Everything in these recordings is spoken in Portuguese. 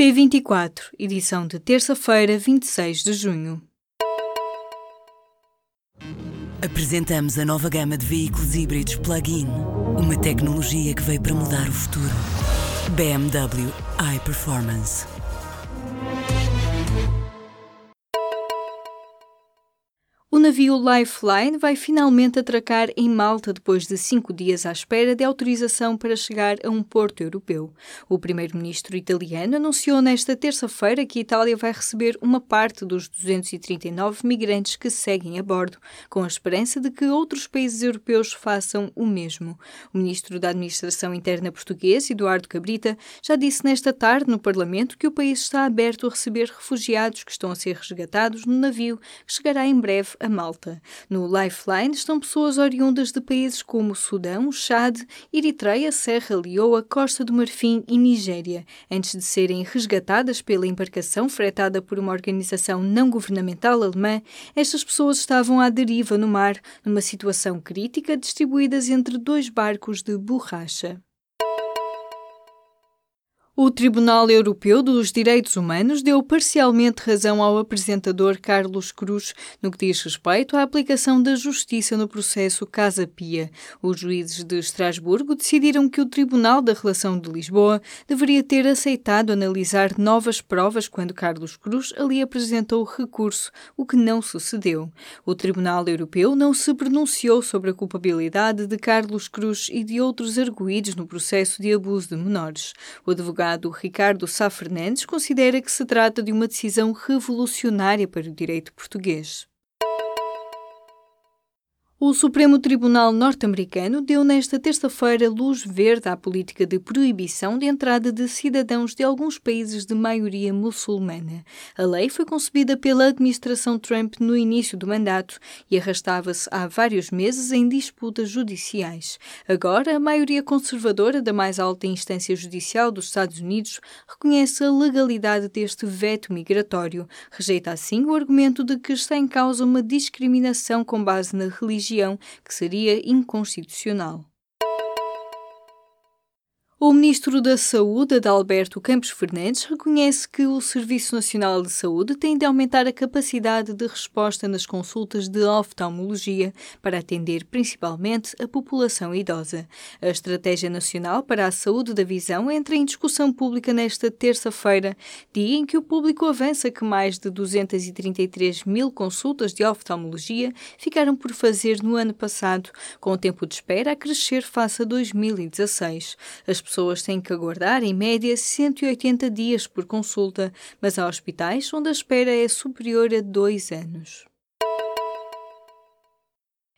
P24, edição de terça-feira, 26 de junho. Apresentamos a nova gama de veículos híbridos plug-in. Uma tecnologia que veio para mudar o futuro. BMW iPerformance. Navio Lifeline vai finalmente atracar em Malta depois de cinco dias à espera de autorização para chegar a um porto europeu. O primeiro-ministro italiano anunciou nesta terça-feira que a Itália vai receber uma parte dos 239 migrantes que seguem a bordo, com a esperança de que outros países europeus façam o mesmo. O ministro da Administração Interna português, Eduardo Cabrita, já disse nesta tarde no Parlamento que o país está aberto a receber refugiados que estão a ser resgatados no navio que chegará em breve a Malta. No Lifeline estão pessoas oriundas de países como Sudão, Chad, Eritreia, Serra Leoa, Costa do Marfim e Nigéria, antes de serem resgatadas pela embarcação fretada por uma organização não governamental alemã. Estas pessoas estavam à deriva no mar, numa situação crítica, distribuídas entre dois barcos de borracha. O Tribunal Europeu dos Direitos Humanos deu parcialmente razão ao apresentador Carlos Cruz no que diz respeito à aplicação da justiça no processo Casa Pia. Os juízes de Estrasburgo decidiram que o Tribunal da Relação de Lisboa deveria ter aceitado analisar novas provas quando Carlos Cruz ali apresentou recurso, o que não sucedeu. O Tribunal Europeu não se pronunciou sobre a culpabilidade de Carlos Cruz e de outros arguídos no processo de abuso de menores. O advogado advogado Ricardo Sá Fernandes considera que se trata de uma decisão revolucionária para o direito português. O Supremo Tribunal norte-americano deu nesta terça-feira luz verde à política de proibição de entrada de cidadãos de alguns países de maioria muçulmana. A lei foi concebida pela administração Trump no início do mandato e arrastava-se há vários meses em disputas judiciais. Agora, a maioria conservadora da mais alta instância judicial dos Estados Unidos reconhece a legalidade deste veto migratório. Rejeita assim o argumento de que está em causa uma discriminação com base na religião que seria inconstitucional. O ministro da Saúde, Adalberto Campos Fernandes, reconhece que o Serviço Nacional de Saúde tem de aumentar a capacidade de resposta nas consultas de oftalmologia para atender principalmente a população idosa. A Estratégia Nacional para a Saúde da Visão entra em discussão pública nesta terça-feira, dia em que o público avança que mais de 233 mil consultas de oftalmologia ficaram por fazer no ano passado, com o tempo de espera a crescer face a 2016. As pessoas têm que aguardar, em média, 180 dias por consulta, mas há hospitais onde a espera é superior a dois anos.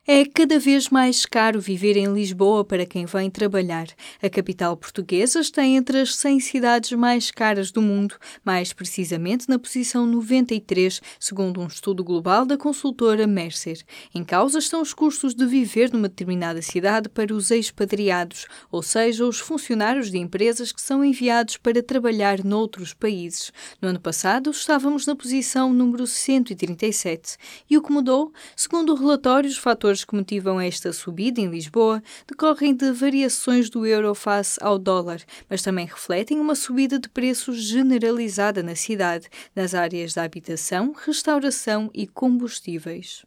É cada vez mais caro viver em Lisboa para quem vem trabalhar. A capital portuguesa está entre as 100 cidades mais caras do mundo, mais precisamente na posição 93, segundo um estudo global da consultora Mercer. Em causa estão os custos de viver numa determinada cidade para os expatriados, ou seja, os funcionários de empresas que são enviados para trabalhar noutros países. No ano passado estávamos na posição número 137 e o que mudou, segundo o relatório, os fatores fatores que motivam esta subida em Lisboa decorrem de variações do euro face ao dólar, mas também refletem uma subida de preços generalizada na cidade, nas áreas da habitação, restauração e combustíveis.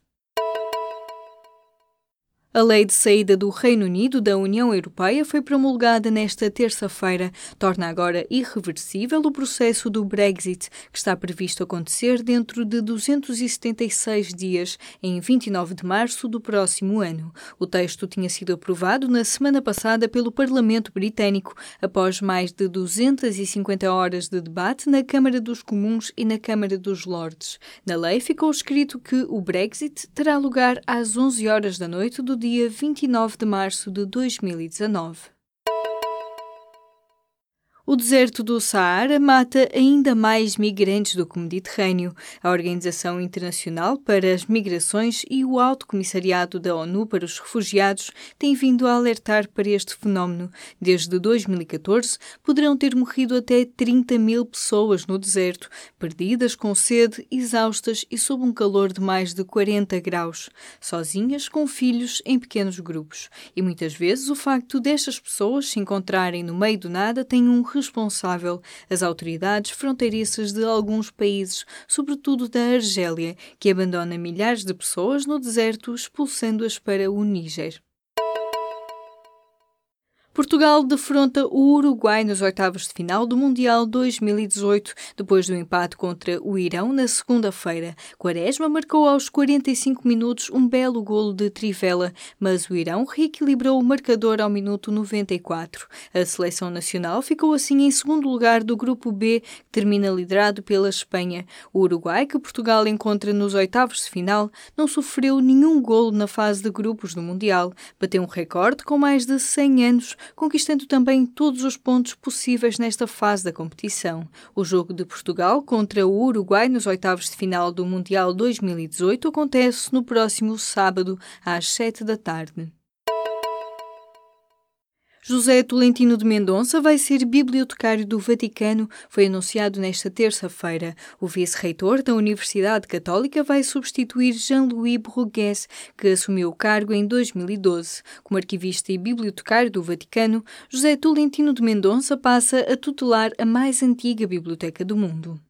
A lei de saída do Reino Unido da União Europeia foi promulgada nesta terça-feira. Torna agora irreversível o processo do Brexit, que está previsto acontecer dentro de 276 dias, em 29 de março do próximo ano. O texto tinha sido aprovado na semana passada pelo Parlamento Britânico, após mais de 250 horas de debate na Câmara dos Comuns e na Câmara dos Lordes. Na lei ficou escrito que o Brexit terá lugar às 11 horas da noite do dia dia 29 de março de 2019. O deserto do Saara mata ainda mais migrantes do que o Mediterrâneo. A Organização Internacional para as Migrações e o Alto Comissariado da ONU para os Refugiados têm vindo a alertar para este fenómeno. Desde 2014, poderão ter morrido até 30 mil pessoas no deserto, perdidas com sede, exaustas e sob um calor de mais de 40 graus, sozinhas, com filhos, em pequenos grupos. E muitas vezes o facto destas pessoas se encontrarem no meio do nada tem um responsável as autoridades fronteiriças de alguns países, sobretudo da Argélia, que abandona milhares de pessoas no deserto, expulsando-as para o Níger. Portugal defronta o Uruguai nos oitavos de final do Mundial 2018, depois do empate contra o Irão na segunda-feira. Quaresma marcou aos 45 minutos um belo golo de trivela, mas o Irão reequilibrou o marcador ao minuto 94. A seleção nacional ficou assim em segundo lugar do grupo B, que termina liderado pela Espanha. O Uruguai, que Portugal encontra nos oitavos de final, não sofreu nenhum golo na fase de grupos do Mundial. Bateu um recorde com mais de 100 anos conquistando também todos os pontos possíveis nesta fase da competição. O jogo de Portugal contra o Uruguai nos oitavos de final do Mundial 2018 acontece no próximo sábado, às 7 da tarde. José Tolentino de Mendonça vai ser bibliotecário do Vaticano, foi anunciado nesta terça-feira. O vice-reitor da Universidade Católica vai substituir Jean-Louis Bruguès, que assumiu o cargo em 2012. Como arquivista e bibliotecário do Vaticano, José Tolentino de Mendonça passa a tutelar a mais antiga biblioteca do mundo.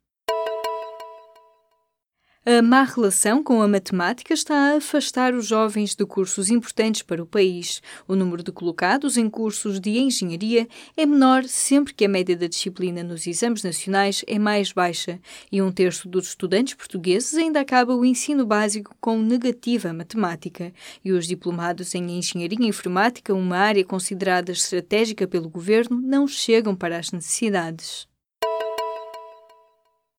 A má relação com a matemática está a afastar os jovens de cursos importantes para o país. O número de colocados em cursos de engenharia é menor sempre que a média da disciplina nos exames nacionais é mais baixa, e um terço dos estudantes portugueses ainda acaba o ensino básico com negativa matemática. E os diplomados em engenharia informática, uma área considerada estratégica pelo governo, não chegam para as necessidades.